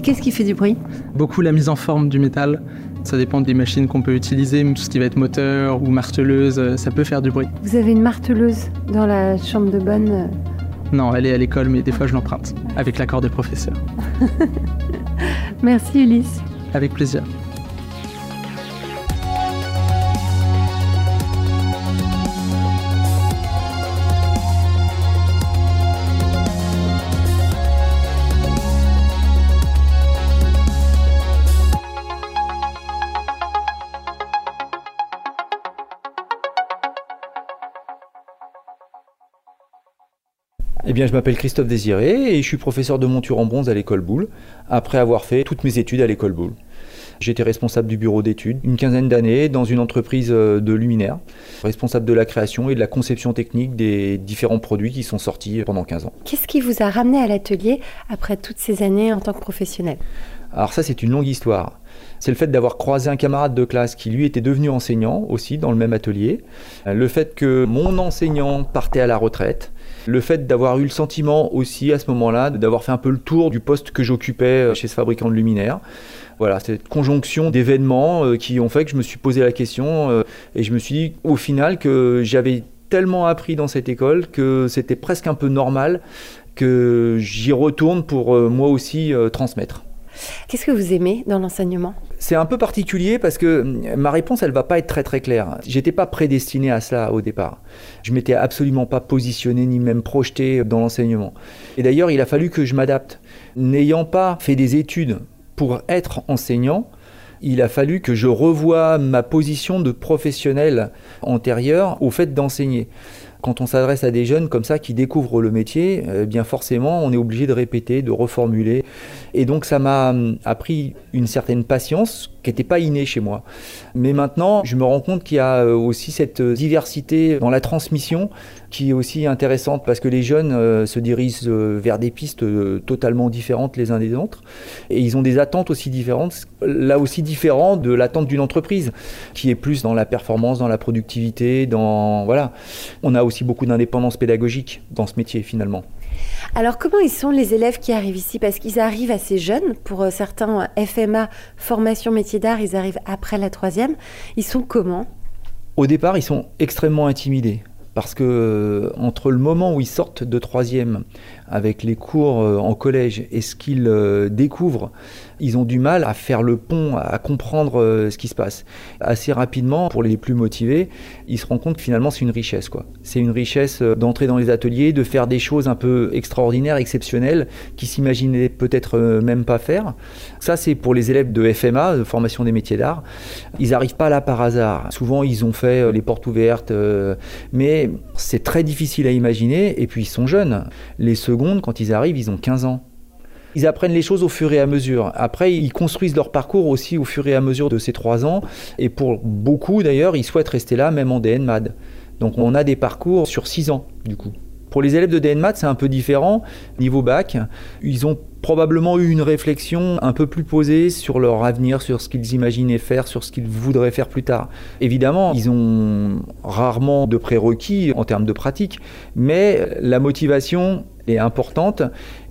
Qu'est-ce qui fait du bruit? Beaucoup la mise en forme du métal. Ça dépend des machines qu'on peut utiliser, tout ce qui va être moteur ou marteleuse, ça peut faire du bruit. Vous avez une marteleuse dans la chambre de bonne non, elle est à l'école, mais des fois je l'emprunte, avec l'accord des professeurs. Merci Ulysse. Avec plaisir. Eh bien, je m'appelle Christophe Désiré et je suis professeur de monture en bronze à l'école Boulle, après avoir fait toutes mes études à l'école Boulle. J'étais responsable du bureau d'études une quinzaine d'années dans une entreprise euh, de luminaires, responsable de la création et de la conception technique des différents produits qui sont sortis pendant 15 ans. Qu'est-ce qui vous a ramené à l'atelier après toutes ces années en tant que professionnel? Alors ça, c'est une longue histoire. C'est le fait d'avoir croisé un camarade de classe qui lui était devenu enseignant aussi dans le même atelier. Le fait que mon enseignant partait à la retraite le fait d'avoir eu le sentiment aussi à ce moment-là d'avoir fait un peu le tour du poste que j'occupais euh, chez ce fabricant de luminaires. Voilà, cette conjonction d'événements euh, qui ont fait que je me suis posé la question euh, et je me suis dit au final que j'avais tellement appris dans cette école que c'était presque un peu normal que j'y retourne pour moi aussi transmettre. Qu'est-ce que vous aimez dans l'enseignement? C'est un peu particulier parce que ma réponse, elle va pas être très très claire. J'étais pas prédestiné à cela au départ. Je m'étais absolument pas positionné ni même projeté dans l'enseignement. Et d'ailleurs, il a fallu que je m'adapte. N'ayant pas fait des études pour être enseignant, il a fallu que je revoie ma position de professionnel antérieur au fait d'enseigner quand on s'adresse à des jeunes comme ça qui découvrent le métier, eh bien forcément, on est obligé de répéter, de reformuler. Et donc ça m'a hum, appris une certaine patience qui n'était pas innée chez moi. Mais maintenant, je me rends compte qu'il y a euh, aussi cette diversité dans la transmission qui est aussi intéressante parce que les jeunes euh, se dirigent euh, vers des pistes totalement différentes les uns des autres et ils ont des attentes aussi différentes, là aussi différentes de l'attente d'une entreprise qui est plus dans la performance, dans la productivité, dans voilà. On a aussi beaucoup d'indépendance pédagogique dans ce métier finalement. Alors comment ils sont les élèves qui arrivent ici? Parce qu'ils arrivent assez jeunes. Pour certains FMA, formation métier d'art, ils arrivent après la troisième. Ils sont comment? Au départ, ils sont extrêmement intimidés. Parce que euh, entre le moment où ils sortent de troisième avec les cours euh, en collège et ce qu'ils euh, découvrent, ils ont du mal à faire le pont, à comprendre euh, ce qui se passe. Assez rapidement, pour les plus motivés, ils se rendent compte que finalement c'est une richesse. quoi. C'est une richesse d'entrer dans les ateliers, de faire des choses un peu extraordinaires, exceptionnelles, qu'ils s'imaginaient peut-être même pas faire. Ça, c'est pour les élèves de FMA, de formation des métiers d'art. Ils n'arrivent pas là par hasard. Souvent, ils ont fait les portes ouvertes, mais c'est très difficile à imaginer. Et puis, ils sont jeunes. Les quand ils arrivent, ils ont 15 ans. Ils apprennent les choses au fur et à mesure. Après, ils construisent leur parcours aussi au fur et à mesure de ces trois ans. Et pour beaucoup, d'ailleurs, ils souhaitent rester là, même en DNMAD. Donc on a des parcours sur six ans, du coup. Pour les élèves de DNMAD, c'est un peu différent. Niveau bac, ils ont probablement eu une réflexion un peu plus posée sur leur avenir, sur ce qu'ils imaginaient faire, sur ce qu'ils voudraient faire plus tard. Évidemment, ils ont rarement de prérequis en termes de pratique, mais la motivation est importante.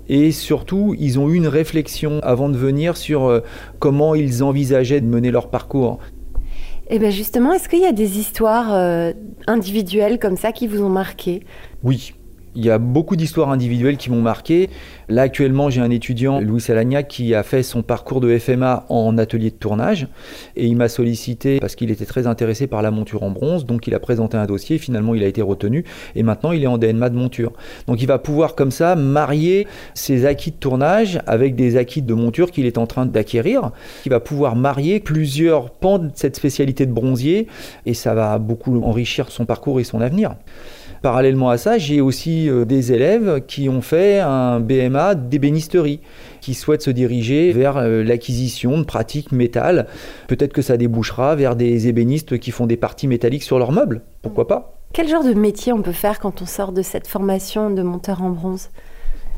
Et surtout, ils ont eu une réflexion avant de venir sur euh, comment ils envisageaient de mener leur parcours. Et eh bien justement, est-ce qu'il y a des histoires euh, individuelles comme ça qui vous ont marqué? Oui, il y a beaucoup d'histoires individuelles qui m'ont marqué. Là, actuellement, j'ai un étudiant, Louis Salagnac, qui a fait son parcours de FMA en atelier de tournage. Et il m'a sollicité parce qu'il était très intéressé par la monture en bronze. Donc, il a présenté un dossier. Finalement, il a été retenu. Et maintenant, il est en DNMA de monture. Donc, il va pouvoir, comme ça, marier ses acquis de tournage avec des acquis de monture qu'il est en train d'acquérir. Il va pouvoir marier plusieurs pans de cette spécialité de bronzier. Et ça va beaucoup enrichir son parcours et son avenir. Parallèlement à ça, j'ai aussi euh, des élèves qui ont fait un BMA d'ébénisterie, qui souhaitent se diriger vers euh, l'acquisition de pratiques métal. Peut-être que ça débouchera vers des ébénistes qui font des parties métalliques sur leurs meubles. Pourquoi pas? Quel genre de métier on peut faire quand on sort de cette formation de monteur en bronze?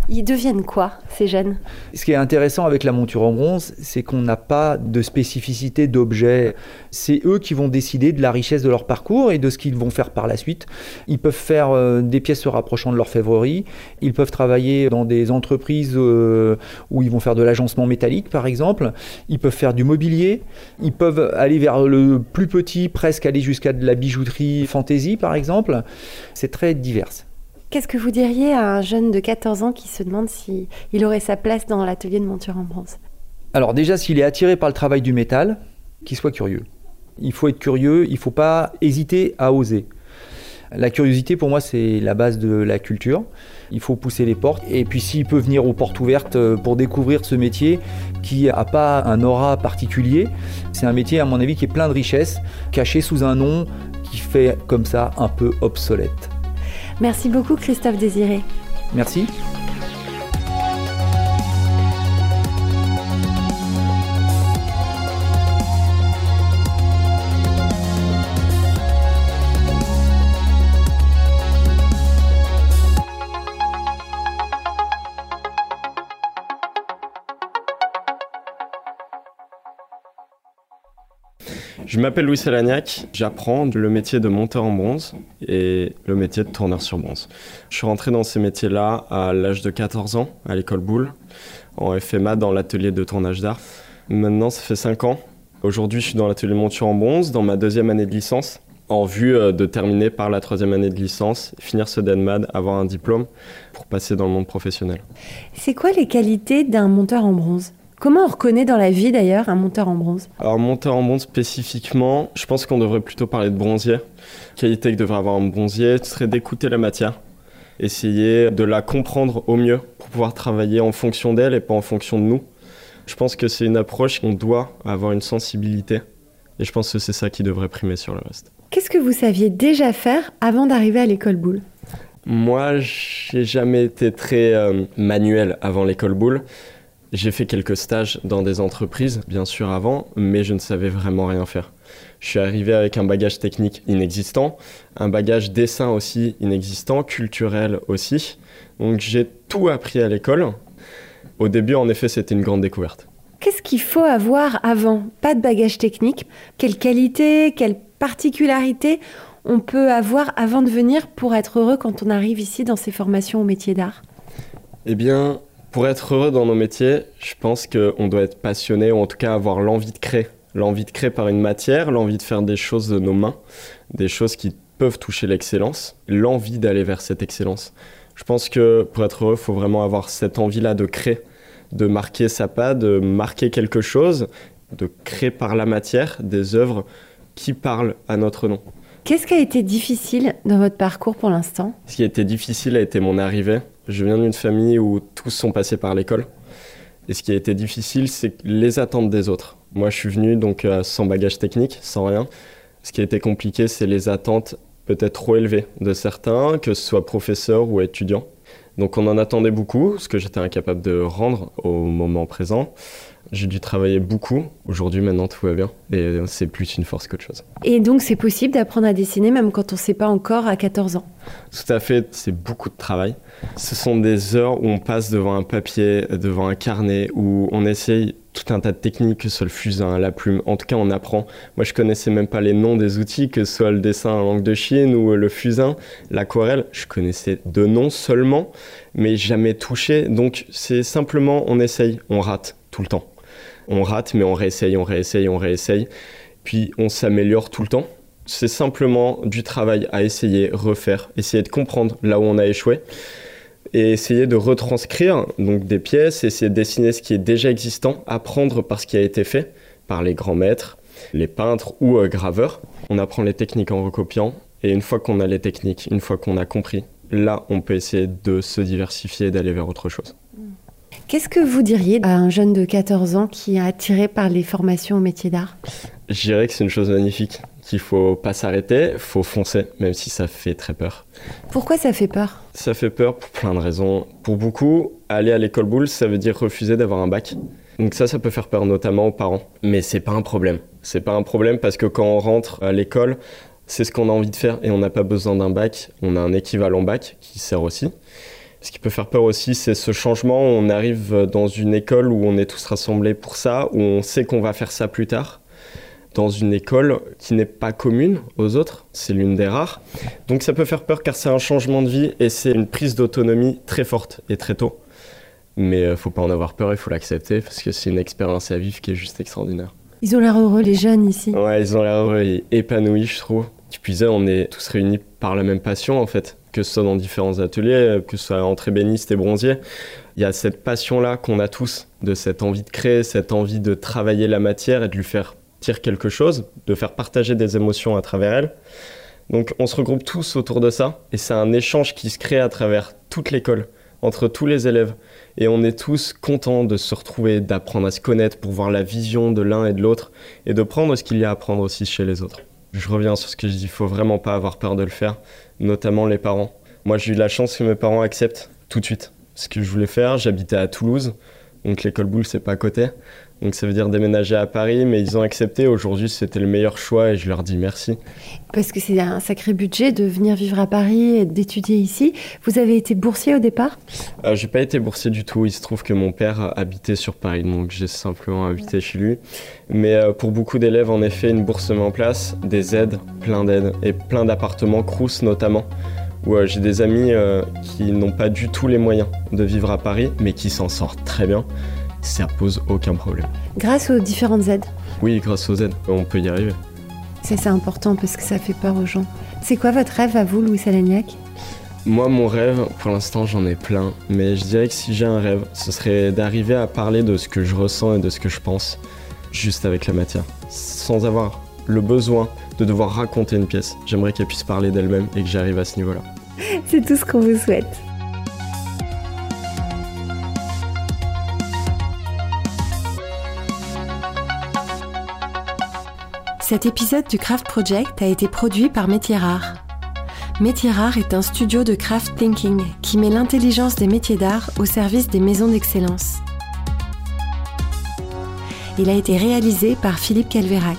Ils deviennent quoi, ces jeunes? Ce qui est intéressant avec la monture en bronze, c'est qu'on n'a pas de spécificité d'objet. C'est eux qui vont décider de la richesse de leur parcours et de ce qu'ils vont faire par la suite. Ils peuvent faire euh, des pièces se rapprochant de l'orfèvrerie. Ils peuvent travailler dans des entreprises euh, où ils vont faire de l'agencement métallique, par exemple. Ils peuvent faire du mobilier. Ils peuvent aller vers le plus petit, presque aller jusqu'à de la bijouterie fantaisie, par exemple. C'est très divers. Qu'est-ce que vous diriez à un jeune de 14 ans qui se demande s'il aurait sa place dans l'atelier de monture en bronze? Alors déjà, s'il est attiré par le travail du métal, qu'il soit curieux. Il faut être curieux, il ne faut pas hésiter à oser. La curiosité, pour moi, c'est la base de la culture. Il faut pousser les portes. Et puis, s'il peut venir aux portes ouvertes euh, pour découvrir ce métier qui n'a pas un aura particulier, c'est un métier, à mon avis, qui est plein de richesses, caché sous un nom qui fait comme ça un peu obsolète. Merci beaucoup Christophe Désiré. Merci. M'appelle Louis Salagnac, j'apprends le métier de monteur en bronze et le métier de tourneur sur bronze. Je suis rentré dans ces métiers-là à l'âge de 14 ans, à l'école Boulle, en FMA dans l'atelier de tournage d'art. Maintenant, ça fait 5 ans. Aujourd'hui, je suis dans l'atelier monture en bronze, dans ma deuxième année de licence, en vue euh, de terminer par la troisième année de licence, finir ce DENMAD, avoir un diplôme pour passer dans le monde professionnel. C'est quoi les qualités d'un monteur en bronze? Comment on reconnaît dans la vie d'ailleurs un monteur en bronze? Alors monteur en bronze spécifiquement, je pense qu'on devrait plutôt parler de bronzier. Qualité que devrait avoir un bronzier ce serait d'écouter la matière, essayer de la comprendre au mieux pour pouvoir travailler en fonction d'elle et pas en fonction de nous. Je pense que c'est une approche qu'on doit avoir une sensibilité et je pense que c'est ça qui devrait primer sur le reste. Qu'est-ce que vous saviez déjà faire avant d'arriver à l'école boule Moi, j'ai jamais été très euh, manuel avant l'école boule. J'ai fait quelques stages dans des entreprises, bien sûr, avant, mais je ne savais vraiment rien faire. Je suis arrivé avec un bagage technique inexistant, un bagage dessin aussi inexistant, culturel aussi. Donc j'ai tout appris à l'école. Au début, en effet, c'était une grande découverte. Qu'est-ce qu'il faut avoir avant? Pas de bagage technique. Quelle qualité, quelle particularité on peut avoir avant de venir pour être heureux quand on arrive ici dans ces formations au métier d'art? Eh bien, pour être heureux dans nos métiers, je pense qu'on doit être passionné ou en tout cas avoir l'envie de créer. L'envie de créer par une matière, l'envie de faire des choses de nos mains, des choses qui peuvent toucher l'excellence, l'envie d'aller vers cette excellence. Je pense que pour être heureux, il faut vraiment avoir cette envie-là de créer, de marquer sa patte, de marquer quelque chose, de créer par la matière des œuvres qui parlent à notre nom. Qu'est-ce qui a été difficile dans votre parcours pour l'instant? Ce qui a été difficile a été mon arrivée. Je viens d'une famille où tous sont passés par l'école. Et ce qui a été difficile, c'est les attentes des autres. Moi, je suis venu donc euh, sans bagage technique, sans rien. Ce qui a été compliqué, c'est les attentes peut-être trop élevées de certains, que ce soit professeurs ou étudiants. Donc on en attendait beaucoup, ce que j'étais incapable de rendre au moment présent. J'ai dû travailler beaucoup. Aujourd'hui, maintenant, tout va bien. Et c'est plus une force qu'autre chose. Et donc, c'est possible d'apprendre à dessiner même quand on ne sait pas encore à 14 ans? Tout à fait. C'est beaucoup de travail. Ce sont des heures où on passe devant un papier, devant un carnet, où on essaye tout un tas de techniques, que ce soit le fusain, la plume. En tout cas, on apprend. Moi, je connaissais même pas les noms des outils, que ce soit le dessin en langue de Chine ou le fusain, l'aquarelle. Je connaissais deux noms seulement, mais jamais touché. Donc, c'est simplement, on essaye, on rate tout le temps on rate, mais on réessaye, on réessaye, on réessaye. Puis on s'améliore tout le temps. C'est simplement du travail à essayer, refaire, essayer de comprendre là où on a échoué et essayer de retranscrire donc des pièces, essayer de dessiner ce qui est déjà existant, apprendre par ce qui a été fait par les grands maîtres, les peintres ou euh, graveurs. On apprend les techniques en recopiant et une fois qu'on a les techniques, une fois qu'on a compris, là on peut essayer de se diversifier d'aller vers autre chose. Qu'est-ce que vous diriez à un jeune de 14 ans qui est attiré par les formations au métier d'art? Je dirais que c'est une chose magnifique, qu'il faut pas s'arrêter, faut foncer, même si ça fait très peur. Pourquoi ça fait peur? Ça fait peur pour plein de raisons. Pour beaucoup, aller à l'école boule, ça veut dire refuser d'avoir un bac. Donc ça, ça peut faire peur notamment aux parents. Mais c'est pas un problème. C'est pas un problème parce que quand on rentre à l'école, c'est ce qu'on a envie de faire et on n'a pas besoin d'un bac. On a un équivalent bac qui sert aussi. Ce qui peut faire peur aussi, c'est ce changement. On arrive dans une école où on est tous rassemblés pour ça, où on sait qu'on va faire ça plus tard. Dans une école qui n'est pas commune aux autres, c'est l'une des rares. Donc ça peut faire peur car c'est un changement de vie et c'est une prise d'autonomie très forte et très tôt. Mais il euh, faut pas en avoir peur, il faut l'accepter parce que c'est une expérience à vivre qui est juste extraordinaire. Ils ont l'air heureux, les jeunes ici. Ouais, ils ont l'air heureux et épanouis, je trouve. Tu puisais, on est tous réunis par la même passion en fait que ce soit dans différents ateliers, que ce soit entre ébénistes et bronziers. Il y a cette passion-là qu'on a tous, de cette envie de créer, cette envie de travailler la matière et de lui faire dire quelque chose, de faire partager des émotions à travers elle. Donc on se regroupe tous autour de ça et c'est un échange qui se crée à travers toute l'école, entre tous les élèves. Et on est tous contents de se retrouver, d'apprendre à se connaître pour voir la vision de l'un et de l'autre et de prendre ce qu'il y a à apprendre aussi chez les autres. Je reviens sur ce que je dis, il faut vraiment pas avoir peur de le faire, notamment les parents. Moi, j'ai eu la chance que mes parents acceptent tout de suite ce que je voulais faire. J'habitais à Toulouse, donc l'école boule, c'est pas à côté. Donc ça veut dire déménager à Paris, mais ils ont accepté. Aujourd'hui, c'était le meilleur choix et je leur dis merci. Parce que c'est un sacré budget de venir vivre à Paris et d'étudier ici. Vous avez été boursier au départ? Euh, J'ai pas été boursier du tout. Il se trouve que mon père habitait sur Paris, donc j'ai simplement habité chez lui. Mais euh, pour beaucoup d'élèves, en effet, une bourse se met en place, des aides, plein d'aides et plein d'appartements, Crous notamment où euh, j'ai des amis qui n'ont pas du tout les moyens de vivre à Paris, mais qui s'en sortent très bien ça pose aucun problème. Grâce aux différentes aides Oui, grâce aux aides, on peut y arriver. C'est important parce que ça fait peur aux gens. C'est quoi votre rêve à vous, Louis Salagnac? Moi, mon rêve, pour l'instant, j'en ai plein, mais je dirais que si j'ai un rêve, ce serait d'arriver à parler de ce que je ressens et de ce que je pense, juste avec la matière, sans avoir le besoin de devoir raconter une pièce. J'aimerais qu'elle puisse parler d'elle-même et que j'arrive à ce niveau-là. C'est tout ce qu'on vous souhaite. Cet épisode du Craft Project a été produit par Métier Rare. Métier Rare est un studio de craft thinking qui met l'intelligence des métiers d'art au service des maisons d'excellence. Il a été réalisé par Philippe Calvérac.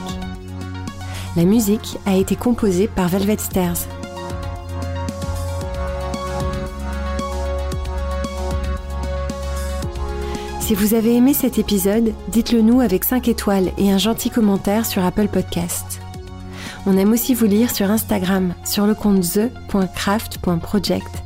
La musique a été composée par Velvet Stairs. Si vous avez aimé cet épisode, dites-le nous avec 5 étoiles et un gentil commentaire sur Apple Podcast. On aime aussi vous lire sur Instagram, sur le compte the.craft.project